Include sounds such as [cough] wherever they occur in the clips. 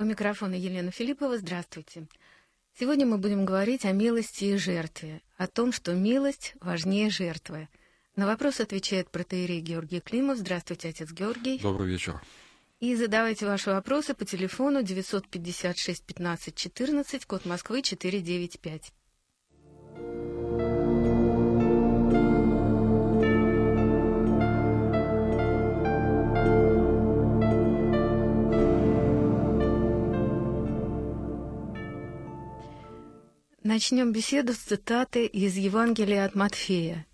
У микрофона Елена Филиппова. Здравствуйте. Сегодня мы будем говорить о милости и жертве, о том, что милость важнее жертвы. На вопрос отвечает протеерей Георгий Климов. Здравствуйте, отец Георгий. Добрый вечер. И задавайте ваши вопросы по телефону 956 15 14, код Москвы 495. Начнем беседу с цитаты из Евангелия от Матфея.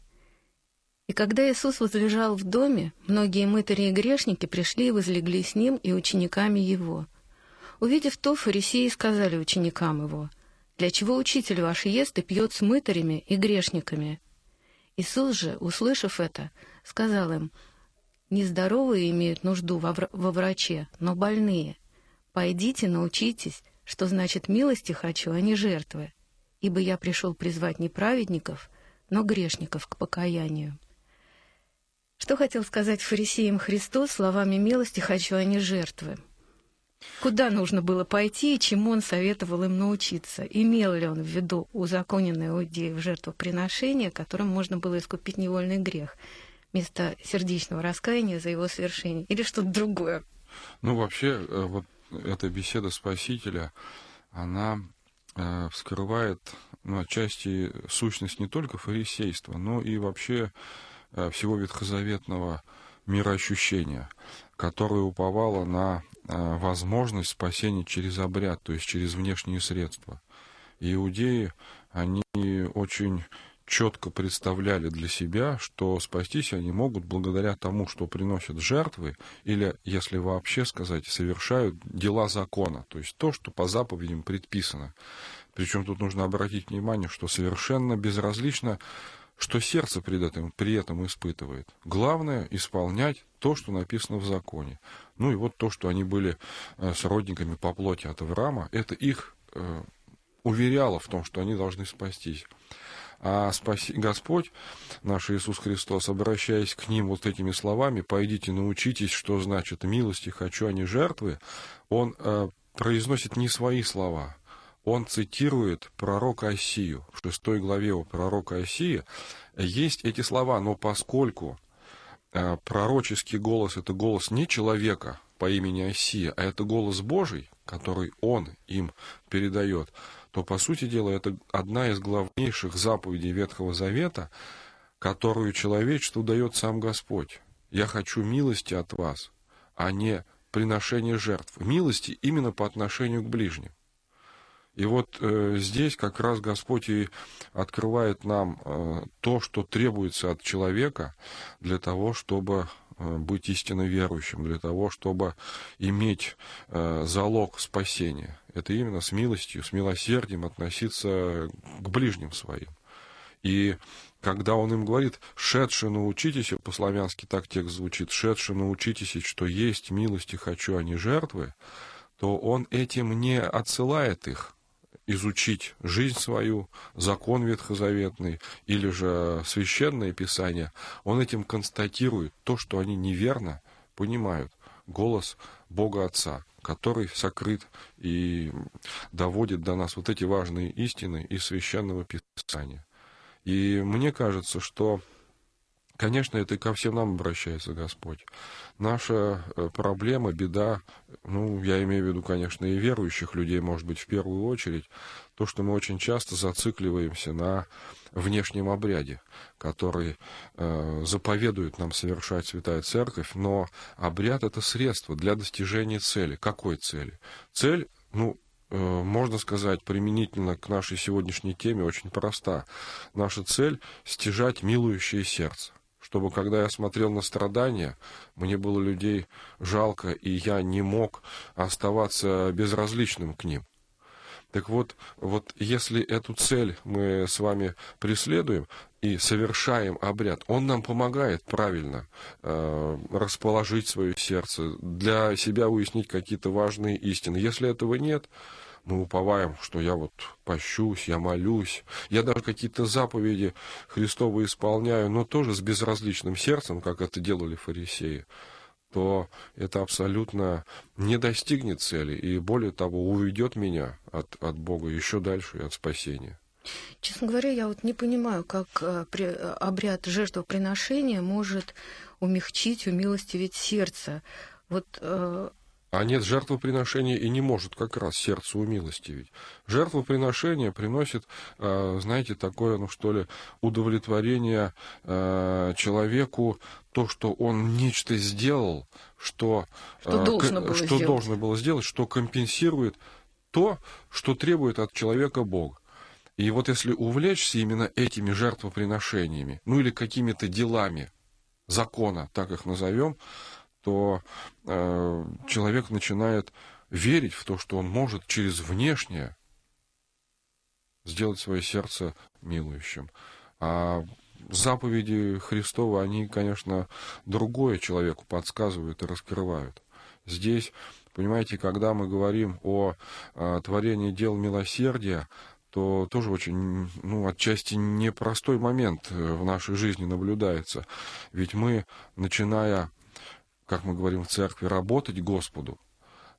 «И когда Иисус возлежал в доме, многие мытари и грешники пришли и возлегли с ним и учениками его. Увидев то, фарисеи сказали ученикам его, «Для чего учитель ваш ест и пьет с мытарями и грешниками?» Иисус же, услышав это, сказал им, «Нездоровые имеют нужду во, во враче, но больные. Пойдите, научитесь, что значит милости хочу, а не жертвы» ибо я пришел призвать не праведников, но грешников к покаянию. Что хотел сказать фарисеям Христос словами милости «хочу, а не жертвы»? Куда нужно было пойти и чему он советовал им научиться? Имел ли он в виду узаконенное иудеев жертвоприношение, которым можно было искупить невольный грех, вместо сердечного раскаяния за его совершение, или что-то другое? Ну, вообще, э, вот эта беседа Спасителя, она вскрывает ну, отчасти сущность не только фарисейства, но и вообще э, всего ветхозаветного мироощущения, которое уповало на э, возможность спасения через обряд, то есть через внешние средства. иудеи, они очень четко представляли для себя, что спастись они могут благодаря тому, что приносят жертвы, или, если вообще сказать, совершают дела закона, то есть то, что по заповедям предписано. Причем тут нужно обратить внимание, что совершенно безразлично, что сердце при этом, при этом испытывает. Главное — исполнять то, что написано в законе. Ну и вот то, что они были э, сродниками по плоти от Авраама, это их э, уверяло в том, что они должны спастись. А спаси... Господь, наш Иисус Христос, обращаясь к ним вот этими словами, «Пойдите, научитесь, что значит милости хочу, а не жертвы», Он э, произносит не свои слова, он цитирует пророка Осию. В шестой главе у пророка Осии есть эти слова, но поскольку э, пророческий голос — это голос не человека по имени Осия, а это голос Божий, который он им передает, то, по сути дела, это одна из главнейших заповедей Ветхого Завета, которую человечеству дает сам Господь. «Я хочу милости от вас, а не приношение жертв». Милости именно по отношению к ближним. И вот э, здесь как раз Господь и открывает нам э, то, что требуется от человека для того, чтобы быть истинно верующим, для того, чтобы иметь э, залог спасения. Это именно с милостью, с милосердием относиться к ближним своим. И когда он им говорит, «Шедше научитесь», по-славянски так текст звучит, «Шедше научитесь, что есть милости хочу, а не жертвы», то он этим не отсылает их изучить жизнь свою, закон ветхозаветный или же священное писание, он этим констатирует то, что они неверно понимают голос Бога Отца, который сокрыт и доводит до нас вот эти важные истины из священного писания. И мне кажется, что Конечно, это и ко всем нам обращается Господь. Наша э, проблема, беда, ну, я имею в виду, конечно, и верующих людей, может быть, в первую очередь, то, что мы очень часто зацикливаемся на внешнем обряде, который э, заповедует нам совершать Святая Церковь, но обряд — это средство для достижения цели. Какой цели? Цель, ну, э, можно сказать, применительно к нашей сегодняшней теме, очень проста. Наша цель — стяжать милующее сердце чтобы когда я смотрел на страдания, мне было людей жалко, и я не мог оставаться безразличным к ним. Так вот, вот если эту цель мы с вами преследуем и совершаем обряд, он нам помогает правильно э, расположить свое сердце, для себя уяснить какие-то важные истины. Если этого нет, мы уповаем, что я вот пощусь, я молюсь, я даже какие-то заповеди Христовы исполняю, но тоже с безразличным сердцем, как это делали фарисеи, то это абсолютно не достигнет цели и, более того, уведет меня от, от Бога еще дальше и от спасения. Честно говоря, я вот не понимаю, как э, обряд жертвоприношения может умягчить, умилостивить сердце. Вот э, а нет жертвоприношения и не может как раз сердце умилостивить. Жертвоприношение приносит, э, знаете, такое, ну что ли, удовлетворение э, человеку, то, что он нечто сделал, что, что, э, должно, было что должно было сделать, что компенсирует то, что требует от человека Бог. И вот если увлечься именно этими жертвоприношениями, ну или какими-то делами закона, так их назовем, то э, человек начинает верить в то, что он может через внешнее сделать свое сердце милующим. А заповеди Христова, они, конечно, другое человеку подсказывают и раскрывают. Здесь, понимаете, когда мы говорим о, о творении дел милосердия, то тоже очень, ну, отчасти непростой момент в нашей жизни наблюдается. Ведь мы, начиная как мы говорим в церкви, работать Господу,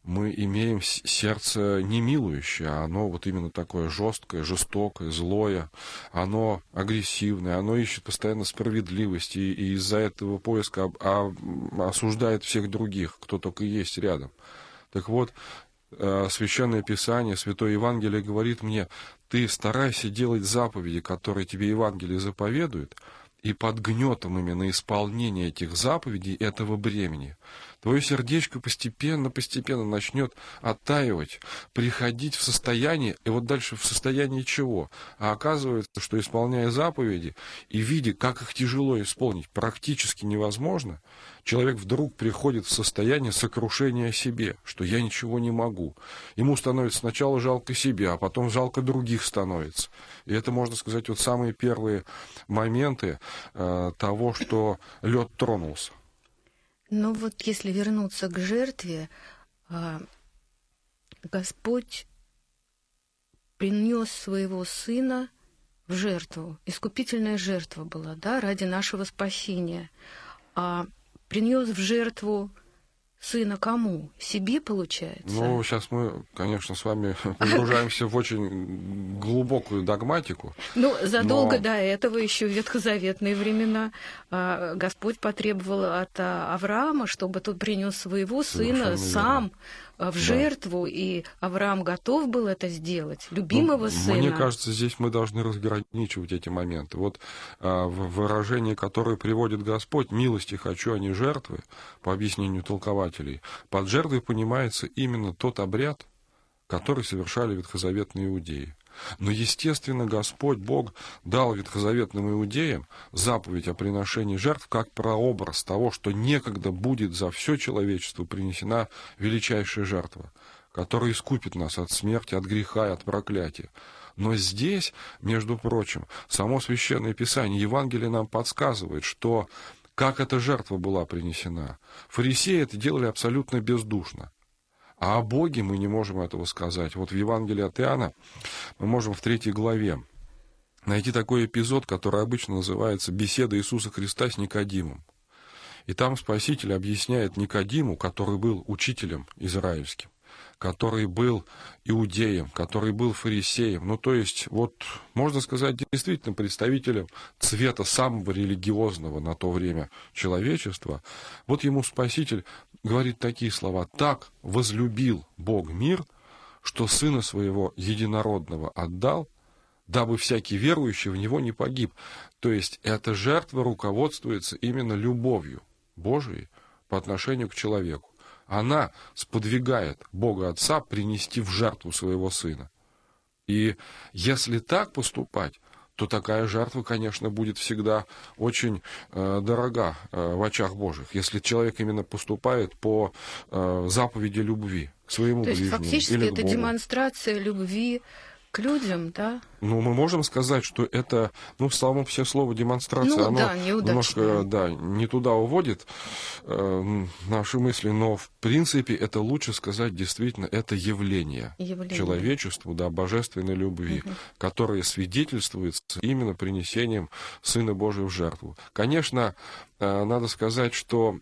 мы имеем сердце не милующее, а оно вот именно такое жесткое, жестокое, злое, оно агрессивное, оно ищет постоянно справедливости, и из-за этого поиска осуждает всех других, кто только есть рядом. Так вот, э, Священное Писание, Святое Евангелие говорит мне, ты старайся делать заповеди, которые тебе Евангелие заповедует, и под гнетом именно исполнения этих заповедей этого бремени. Твое сердечко постепенно, постепенно начнет оттаивать, приходить в состояние, и вот дальше в состоянии чего? А оказывается, что исполняя заповеди и видя, как их тяжело исполнить, практически невозможно, человек вдруг приходит в состояние сокрушения о себе, что я ничего не могу. Ему становится сначала жалко себя, а потом жалко других становится. И это, можно сказать, вот самые первые моменты э, того, что лед тронулся. Ну вот если вернуться к жертве, э, Господь принес своего сына в жертву. Искупительная жертва была, да, ради нашего спасения. А принес в жертву сына кому? Себе, получается? Ну, сейчас мы, конечно, с вами [laughs] погружаемся в очень глубокую догматику. Ну, задолго но... до этого, еще в ветхозаветные времена, а, Господь потребовал от а, Авраама, чтобы тот принес своего сына сам Э, в жертву, да. и Авраам готов был это сделать, любимого ну, сына. Мне кажется, здесь мы должны разграничивать эти моменты. Вот а, выражение, которое приводит Господь, милости хочу, а не жертвы, по объяснению толкователей, под жертвой понимается именно тот обряд, который совершали ветхозаветные иудеи. Но, естественно, Господь Бог дал ветхозаветным иудеям заповедь о приношении жертв как прообраз того, что некогда будет за все человечество принесена величайшая жертва, которая искупит нас от смерти, от греха и от проклятия. Но здесь, между прочим, само Священное Писание, Евангелие нам подсказывает, что как эта жертва была принесена. Фарисеи это делали абсолютно бездушно. А о Боге мы не можем этого сказать. Вот в Евангелии от Иоанна мы можем в третьей главе найти такой эпизод, который обычно называется «Беседа Иисуса Христа с Никодимом». И там Спаситель объясняет Никодиму, который был учителем израильским, который был иудеем, который был фарисеем, ну то есть, вот, можно сказать, действительно представителем цвета самого религиозного на то время человечества, вот ему Спаситель говорит такие слова, «Так возлюбил Бог мир, что Сына Своего Единородного отдал, дабы всякий верующий в Него не погиб». То есть, эта жертва руководствуется именно любовью Божией по отношению к человеку она сподвигает Бога Отца принести в жертву своего Сына. И если так поступать, то такая жертва, конечно, будет всегда очень э, дорога э, в очах Божьих, если человек именно поступает по э, заповеди любви к своему то ближнему. То есть фактически или это демонстрация любви к людям, да? Ну, мы можем сказать, что это, ну, в самом все слово демонстрация, ну, оно да, немножко, да, не туда уводит э, наши мысли, но в принципе это лучше сказать действительно, это явление, явление. человечеству, да, божественной любви, угу. которое свидетельствуется именно принесением Сына Божия в жертву. Конечно, э, надо сказать, что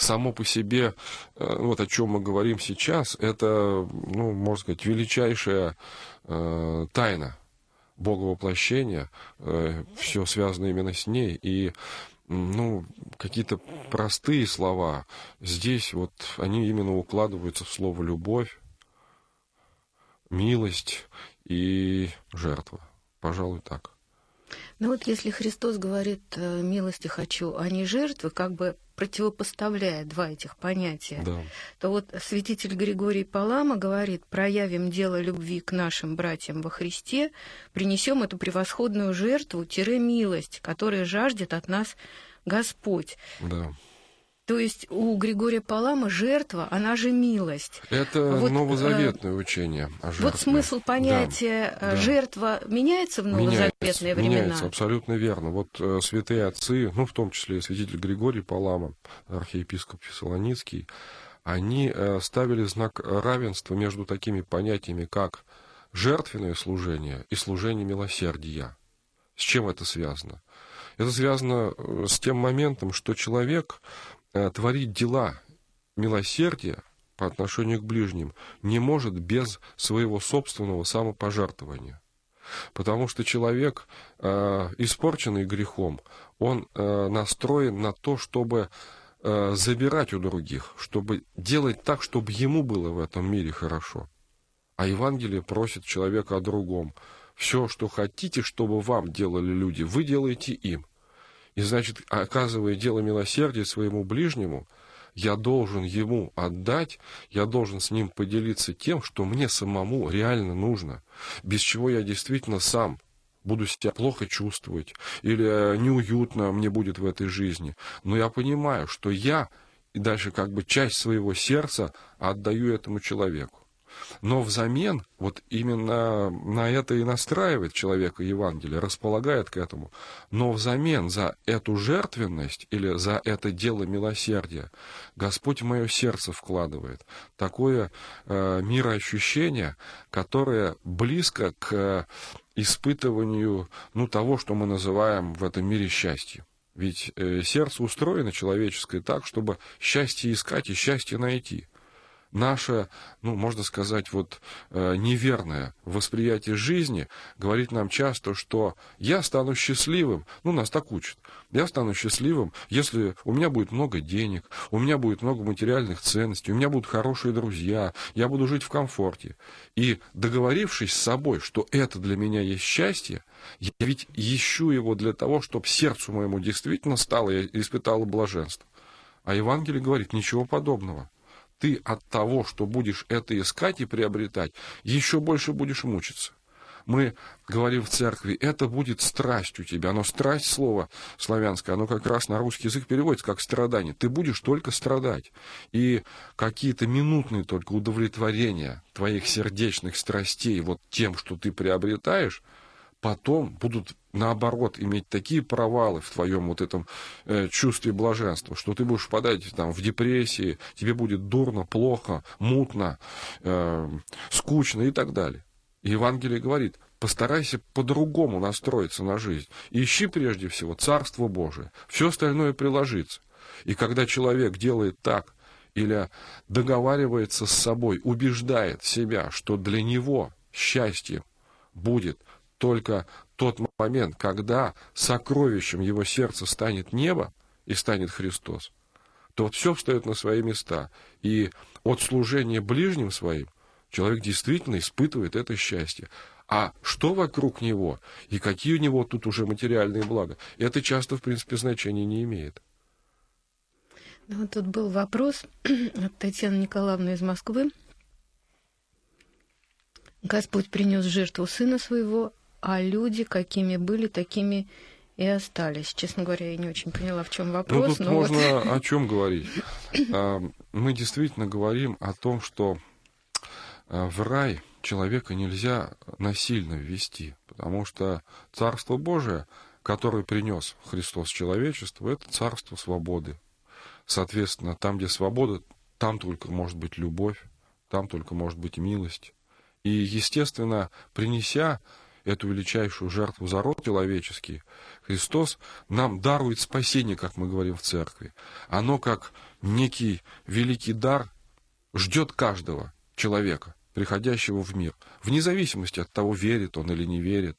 само по себе, э, вот о чем мы говорим сейчас, это, ну, можно сказать, величайшая э, тайна Бога воплощения, э, все связано именно с ней, и ну, какие-то простые слова. Здесь вот они именно укладываются в слово «любовь», «милость» и «жертва». Пожалуй, так. Ну вот если Христос говорит э, «милости хочу», а не жертвы, как бы противопоставляя два этих понятия, да. то вот святитель Григорий Палама говорит «проявим дело любви к нашим братьям во Христе, принесем эту превосходную жертву-милость, которая жаждет от нас Господь». Да. То есть у Григория Палама жертва, она же милость. Это вот, новозаветное э, учение о жертве. Вот смысл понятия да, жертва да. меняется в новозаветные меняется, времена? Меняется, абсолютно верно. Вот э, святые отцы, ну, в том числе святитель Григорий Палама, архиепископ Фессалоницкий, они э, ставили знак равенства между такими понятиями, как жертвенное служение и служение милосердия. С чем это связано? Это связано э, с тем моментом, что человек Э, творить дела милосердия по отношению к ближним не может без своего собственного самопожертвования. Потому что человек, э, испорченный грехом, он э, настроен на то, чтобы э, забирать у других, чтобы делать так, чтобы ему было в этом мире хорошо. А Евангелие просит человека о другом. Все, что хотите, чтобы вам делали люди, вы делаете им. И значит, оказывая дело милосердия своему ближнему, я должен ему отдать, я должен с ним поделиться тем, что мне самому реально нужно, без чего я действительно сам буду себя плохо чувствовать или э, неуютно мне будет в этой жизни. Но я понимаю, что я и дальше как бы часть своего сердца отдаю этому человеку. Но взамен, вот именно на это и настраивает человека Евангелие, располагает к этому. Но взамен за эту жертвенность или за это дело милосердия Господь в мое сердце вкладывает такое э, мироощущение, которое близко к испытыванию ну, того, что мы называем в этом мире счастьем. Ведь э, сердце устроено человеческое так, чтобы счастье искать и счастье найти наше, ну, можно сказать, вот э, неверное восприятие жизни говорит нам часто, что я стану счастливым, ну, нас так учат, я стану счастливым, если у меня будет много денег, у меня будет много материальных ценностей, у меня будут хорошие друзья, я буду жить в комфорте. И договорившись с собой, что это для меня есть счастье, я ведь ищу его для того, чтобы сердцу моему действительно стало и испытало блаженство. А Евангелие говорит, ничего подобного ты от того, что будешь это искать и приобретать, еще больше будешь мучиться. Мы говорим в церкви, это будет страсть у тебя. Но страсть, слово славянское, оно как раз на русский язык переводится как страдание. Ты будешь только страдать. И какие-то минутные только удовлетворения твоих сердечных страстей вот тем, что ты приобретаешь, потом будут наоборот иметь такие провалы в твоем вот этом э, чувстве блаженства, что ты будешь впадать там в депрессии, тебе будет дурно, плохо, мутно, э, скучно и так далее. И Евангелие говорит, постарайся по-другому настроиться на жизнь. ищи прежде всего Царство Божие. Все остальное приложится. И когда человек делает так, или договаривается с собой, убеждает себя, что для него счастье будет только тот момент, когда сокровищем его сердца станет небо и станет Христос, то вот все встает на свои места. И от служения ближним своим человек действительно испытывает это счастье. А что вокруг него и какие у него тут уже материальные блага, это часто, в принципе, значения не имеет. Ну, тут был вопрос [clears throat] от Татьяны Николаевны из Москвы. Господь принес жертву сына своего, а люди какими были, такими и остались. Честно говоря, я не очень поняла, в чем вопрос. Ну, тут можно вот... о чем говорить. [laughs] А, мы действительно говорим о том, что а, в рай человека нельзя насильно ввести, потому что Царство Божие, которое принес Христос человечеству, это Царство свободы. Соответственно, там, где свобода, там только может быть любовь, там только может быть милость. И, естественно, принеся эту величайшую жертву за род человеческий, Христос нам дарует спасение, как мы говорим в церкви. Оно как некий великий дар ждет каждого человека, приходящего в мир, вне зависимости от того, верит он или не верит,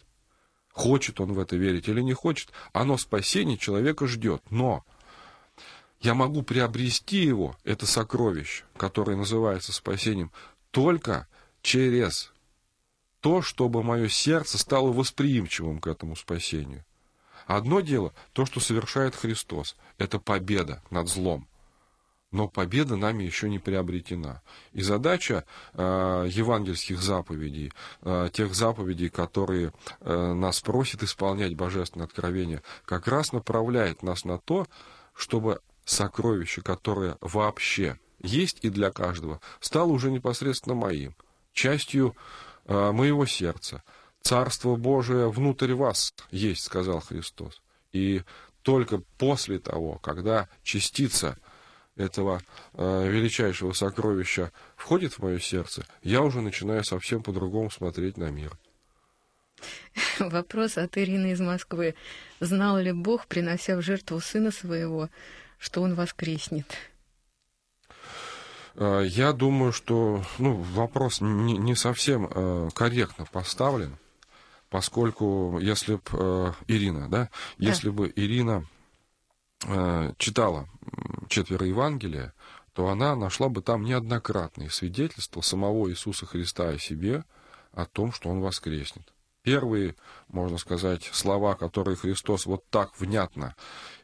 хочет он в это верить или не хочет, оно спасение человека ждет. Но я могу приобрести его, это сокровище, которое называется спасением, только через то, чтобы мое сердце стало восприимчивым к этому спасению. Одно дело, то, что совершает Христос, это победа над злом. Но победа нами еще не приобретена. И задача э, евангельских заповедей, э, тех заповедей, которые э, нас просит исполнять Божественное откровение, как раз направляет нас на то, чтобы сокровище, которое вообще есть и для каждого, стало уже непосредственно моим, частью моего сердца. Царство Божие внутрь вас есть, сказал Христос. И только после того, когда частица этого э, величайшего сокровища входит в мое сердце, я уже начинаю совсем по-другому смотреть на мир. [laughs] Вопрос от Ирины из Москвы. Знал ли Бог, принося в жертву сына своего, что он воскреснет? Э, я думаю, что ну, вопрос не, не совсем э, корректно поставлен, поскольку если бы э, Ирина, да, да, если бы Ирина читала четверо Евангелия, то она нашла бы там неоднократные свидетельства самого Иисуса Христа о себе, о том, что Он воскреснет. Первые, можно сказать, слова, которые Христос вот так внятно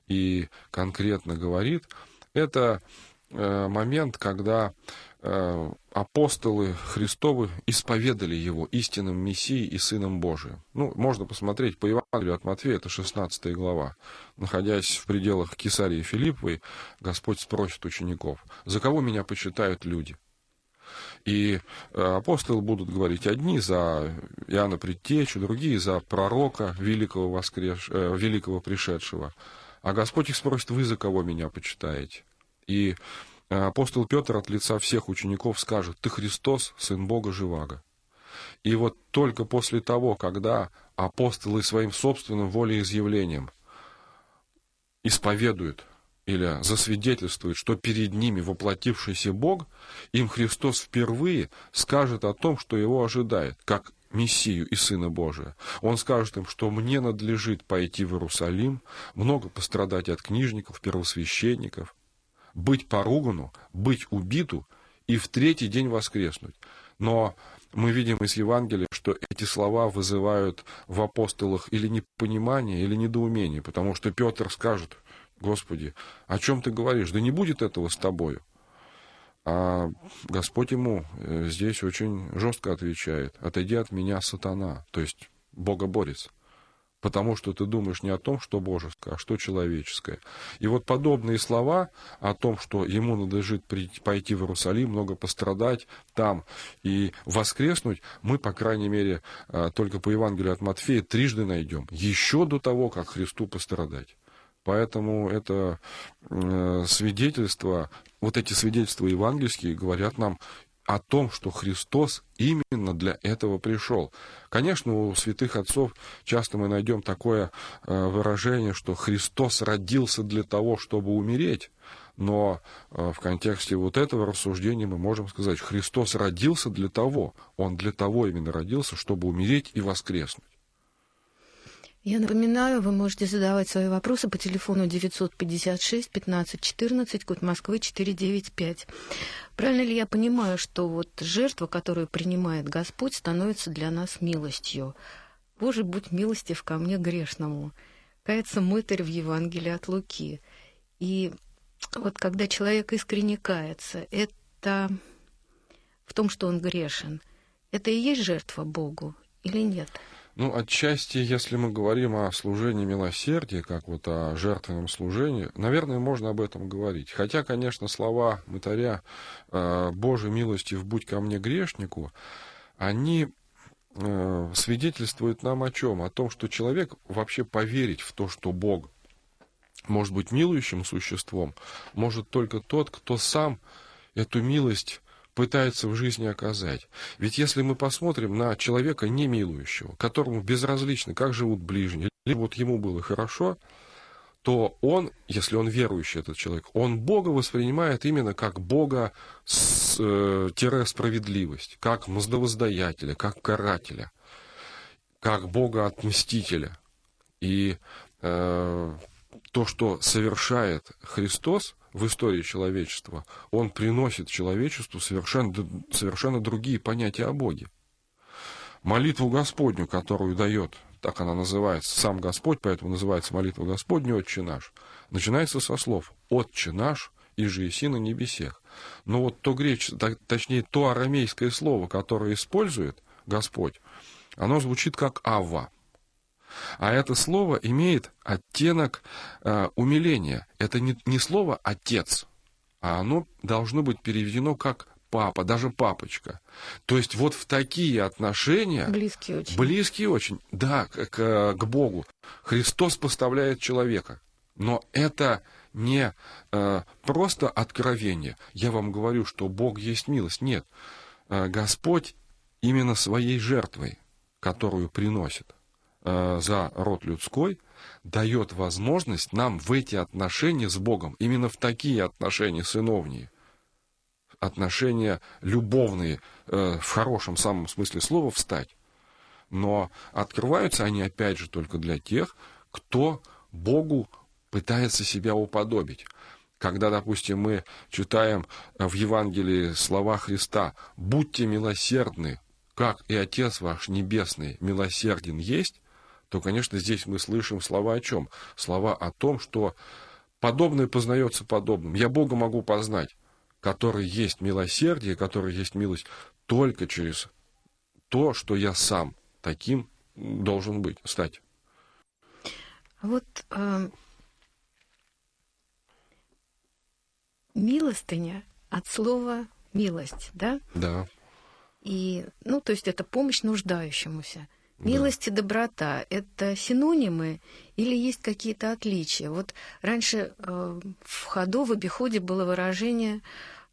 и конкретно говорит, это э, момент, когда э, апостолы Христовы исповедали его истинным Мессией и Сыном Божиим. Ну, можно посмотреть по Евангелию от Матфея, это 16 глава. Находясь в пределах Кесарии Филипповой, Господь спросит учеников, «За кого меня почитают люди?» И э, апостолы будут говорить одни за Иоанна Предтечу, другие за пророка великого, воскреш... великого пришедшего. А Господь их спросит, вы за кого меня почитаете? И э, апостол Петр от лица всех учеников скажет, ты Христос, Сын Бога Живаго. И вот только после того, когда апостолы своим собственным волеизъявлением исповедуют или засвидетельствуют, что перед ними воплотившийся Бог, им Христос впервые скажет о том, что его ожидает, как Мессию и Сына Божия. Он скажет им, что мне надлежит пойти в Иерусалим, много пострадать от книжников, первосвященников, быть поругану, быть убиту и в третий день воскреснуть. Но мы видим из Евангелия, что эти слова вызывают в апостолах или непонимание, или недоумение, потому что Петр скажет, Господи, о чем ты говоришь? Да не будет этого с тобою. А Господь ему э, здесь очень жестко отвечает, отойди от меня, сатана, то есть богоборец, потому что ты думаешь не о том, что божеское, а что человеческое. И вот подобные слова о том, что ему надлежит пойти в Иерусалим, много пострадать там и воскреснуть, мы, по крайней мере, э, только по Евангелию от Матфея трижды найдем, еще до того, как Христу пострадать. Поэтому это э, свидетельство, вот эти свидетельства евангельские говорят нам о том, что Христос именно для этого пришел. Конечно, у святых отцов часто мы найдем такое э, выражение, что Христос родился для того, чтобы умереть. Но э, в контексте вот этого рассуждения мы можем сказать, Христос родился для того, Он для того именно родился, чтобы умереть и воскреснуть. Я напоминаю, вы можете задавать свои вопросы по телефону 956 15 14, код Москвы 495. Правильно ли я понимаю, что вот жертва, которую принимает Господь, становится для нас милостью? Боже, будь милостив ко мне грешному. Кается мытарь в Евангелии от Луки. И вот когда человек искренне кается, это в том, что он грешен, это и есть жертва Богу или нет? — ну, отчасти, если мы говорим о служении милосердия, как вот о жертвенном служении, наверное, можно об этом говорить. Хотя, конечно, слова мытаря э, «Божьей милости в будь ко мне грешнику», они э, свидетельствуют нам о чем? О том, что человек вообще поверить в то, что Бог может быть милующим существом, может только тот, кто сам эту милость пытается в жизни оказать. Ведь если мы посмотрим на человека немилующего, которому безразлично, как живут ближние, либо вот ему было хорошо, то он, если он верующий, этот человек, он Бога воспринимает именно как Бога с, э, справедливость, как мздовоздаятеля, как карателя, как Бога отмстителя. И э, то, что совершает Христос в истории человечества, он приносит человечеству совершенно, совершенно другие понятия о Боге. Молитву Господню, которую дает, так она называется, сам Господь, поэтому называется молитва Господня, Отче наш, начинается со слов «Отче наш, и же иси на небесех». Но вот то греческое, точнее, то арамейское слово, которое использует Господь, оно звучит как «ава». А это слово имеет оттенок э, умиления. Это не, не слово «отец», а оно должно быть переведено как папа, даже папочка. То есть вот в такие отношения... Близкие очень. Близкие очень, да, к, к, Богу. Христос поставляет человека. Но это не э, просто откровение. Я вам говорю, что Бог есть милость. Нет. Э, Господь именно своей жертвой, которую приносит, за род людской, дает возможность нам в эти отношения с Богом, именно в такие отношения сыновние, отношения любовные, э, в хорошем самом смысле слова, встать. Но открываются они, опять же, только для тех, кто Богу пытается себя уподобить. Когда, допустим, мы читаем в Евангелии слова Христа «Будьте милосердны, как и Отец ваш Небесный милосерден есть», то, конечно, здесь мы слышим слова о чем? Слова о том, что подобное познается подобным. Я Бога могу познать, который есть милосердие, который есть милость, только через то, что я сам таким должен быть, стать. Вот э, милостыня от слова милость, да? Да. И, ну, то есть это помощь нуждающемуся. Милость и доброта – это синонимы или есть какие-то отличия? Вот раньше э, в ходу, в обиходе было выражение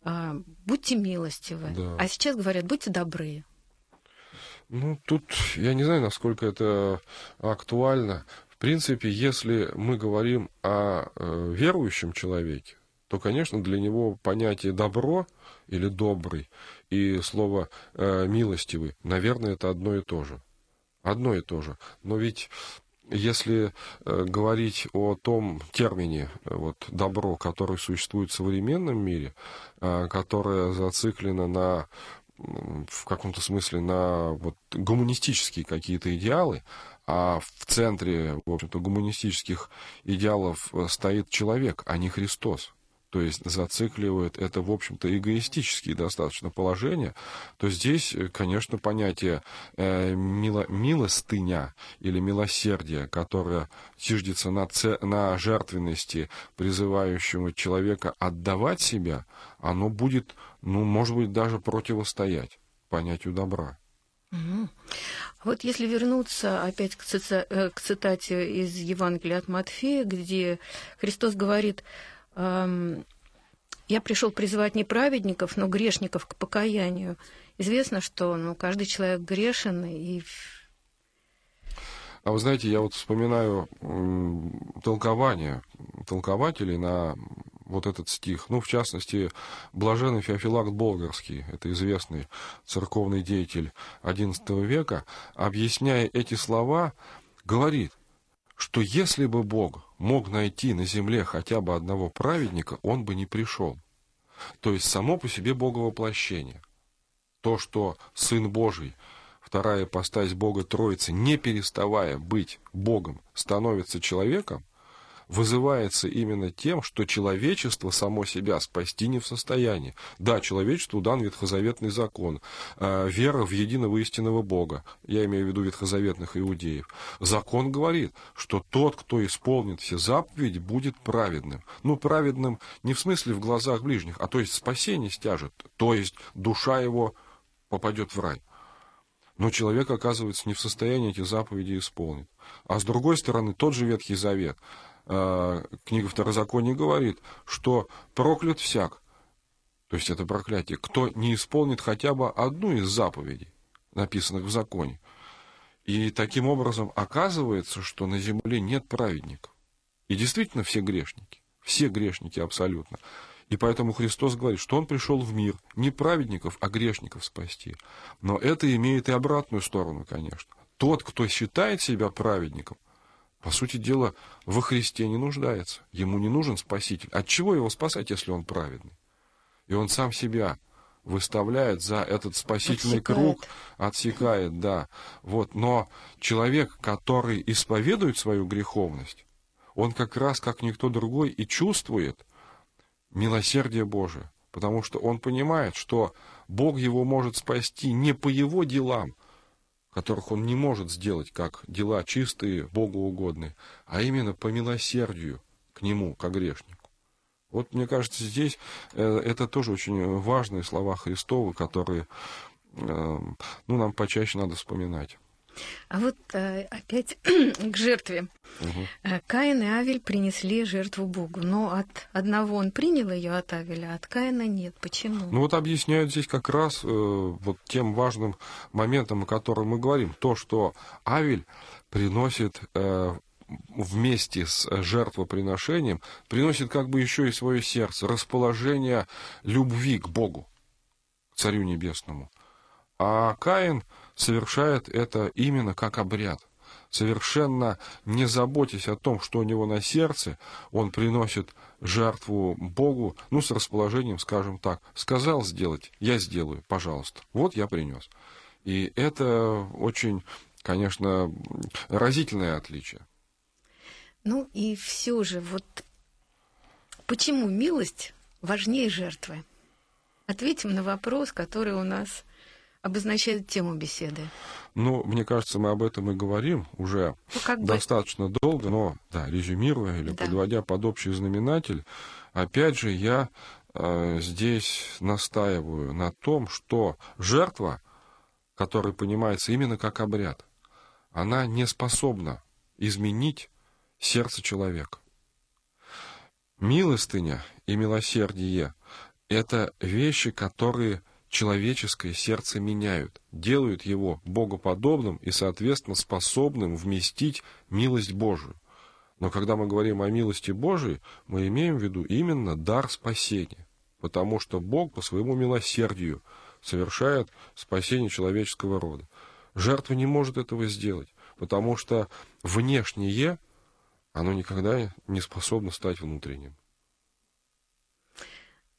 э, «будьте милостивы», да. а сейчас говорят «будьте добры». Ну, тут я не знаю, насколько это актуально. В принципе, если мы говорим о э, верующем человеке, то, конечно, для него понятие добро или добрый и слово э, милостивый, наверное, это одно и то же одно и то же. Но ведь если э, говорить о том термине э, вот, добро, который существует в современном мире, э, которое зациклено на в каком-то смысле на вот, гуманистические какие-то идеалы, а в центре, в общем-то, гуманистических идеалов стоит человек, а не Христос то есть зацикливает это, в общем-то, эгоистические достаточно положения, то здесь, э, конечно, понятие э, мило, милостыня или милосердие, которое зиждется на, це, на жертвенности, призывающего человека отдавать себя, оно будет, ну, может быть, даже противостоять понятию добра. Угу. Вот если вернуться опять к, цита- э, к цитате из Евангелия от Матфея, где Христос говорит, я пришел призывать не праведников, но грешников к покаянию. Известно, что ну, каждый человек грешен, и а вы знаете, я вот вспоминаю толкование толкователей на вот этот стих. Ну, в частности, блаженный Феофилакт Болгарский, это известный церковный деятель XI века, объясняя эти слова, говорит, что если бы Бог мог найти на земле хотя бы одного праведника, он бы не пришел. То есть само по себе Боговоплощение. То, что Сын Божий, вторая постась Бога Троицы, не переставая быть Богом, становится человеком, вызывается именно тем, что человечество само себя спасти не в состоянии. Да, человечеству дан ветхозаветный закон, э, вера в единого истинного Бога, я имею в виду ветхозаветных иудеев. Закон говорит, что тот, кто исполнит все заповеди, будет праведным. Ну, праведным не в смысле в глазах ближних, а то есть спасение стяжет, то есть душа его попадет в рай. Но человек оказывается не в состоянии эти заповеди исполнить. А с другой стороны, тот же Ветхий Завет – Э, книга Второзакония говорит, что проклят всяк, то есть это проклятие, кто не исполнит хотя бы одну из заповедей, написанных в законе. И таким образом оказывается, что на земле нет праведников. И действительно все грешники. Все грешники абсолютно. И поэтому Христос говорит, что Он пришел в мир не праведников, а грешников спасти. Но это имеет и обратную сторону, конечно. Тот, кто считает себя праведником, по сути дела, во Христе не нуждается. Ему не нужен Спаситель. От чего его спасать, если он праведный? И он сам себя выставляет за этот спасительный отсекает. круг, отсекает, да. Вот. Но человек, который исповедует свою греховность, он как раз, как никто другой, и чувствует милосердие Божие. Потому что он понимает, что Бог его может спасти не по его делам, которых он не может сделать, как дела чистые, Богу угодные, а именно по милосердию к нему, как грешнику. Вот, мне кажется, здесь э, это тоже очень важные слова Христовы, которые э, ну, нам почаще надо вспоминать. А вот э, опять [clears throat] к жертве. Угу. Каин и Авель принесли жертву Богу, но от одного он принял ее от Авеля, а от Каина нет. Почему? Ну вот объясняют здесь как раз э, вот тем важным моментом, о котором мы говорим, то, что Авель приносит э, вместе с жертвоприношением, приносит как бы еще и свое сердце, расположение любви к Богу, к Царю Небесному. А Каин совершает это именно как обряд. Совершенно не заботясь о том, что у него на сердце, он приносит жертву Богу, ну, с расположением, скажем так, сказал сделать, я сделаю, пожалуйста. Вот я принес. И это очень, конечно, разительное отличие. Ну и все же, вот почему милость важнее жертвы? Ответим на вопрос, который у нас обозначает тему беседы? Ну, мне кажется, мы об этом и говорим уже ну, как достаточно бы... долго, но, да, резюмируя или да. подводя под общий знаменатель, опять же, я э, здесь настаиваю на том, что жертва, которая понимается именно как обряд, она не способна изменить сердце человека. Милостыня и милосердие – это вещи, которые человеческое сердце меняют, делают его богоподобным и, соответственно, способным вместить милость Божию. Но когда мы говорим о милости Божией, мы имеем в виду именно дар спасения, потому что Бог по своему милосердию совершает спасение человеческого рода. Жертва не может этого сделать, потому что внешнее, оно никогда не способно стать внутренним.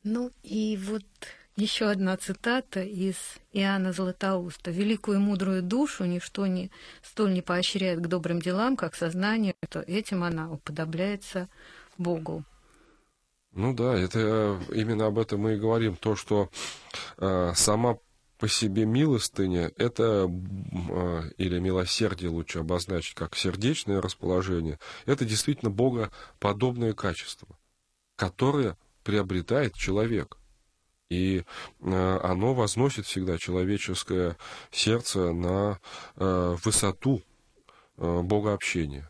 Ну и вот еще одна цитата из Иоанна Златоуста. «Великую и мудрую душу ничто не, столь не поощряет к добрым делам, как сознание, то этим она уподобляется Богу». Ну да, это э, именно об этом мы и говорим. То, что э, сама по себе милостыня, это, э, или милосердие лучше обозначить как сердечное расположение, это действительно богоподобное качество, которое приобретает человек. И э, оно возносит всегда человеческое сердце на э, высоту э, богообщения.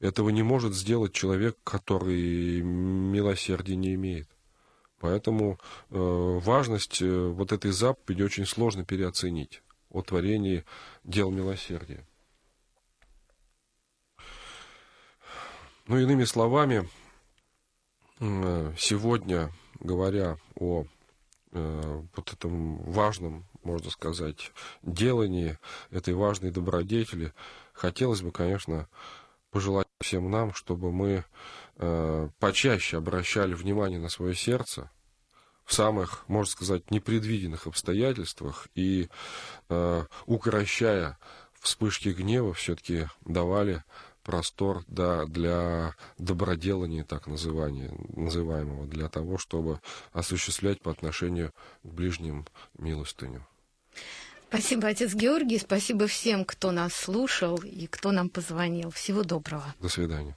Этого не может сделать человек, который милосердия не имеет. Поэтому важность вот этой заповеди очень сложно переоценить о творении дел милосердия. Ну, иными словами, сегодня, говоря о вот этом важном, можно сказать, делании, этой важной добродетели, хотелось бы, конечно, пожелать всем нам, чтобы мы э, почаще обращали внимание на свое сердце в самых, можно сказать, непредвиденных обстоятельствах и, э, укрощая вспышки гнева, все-таки давали простор да, для доброделания, так называемого, для того, чтобы осуществлять по отношению к ближним милостыню. Спасибо, отец Георгий. Спасибо всем, кто нас слушал и кто нам позвонил. Всего доброго. До свидания.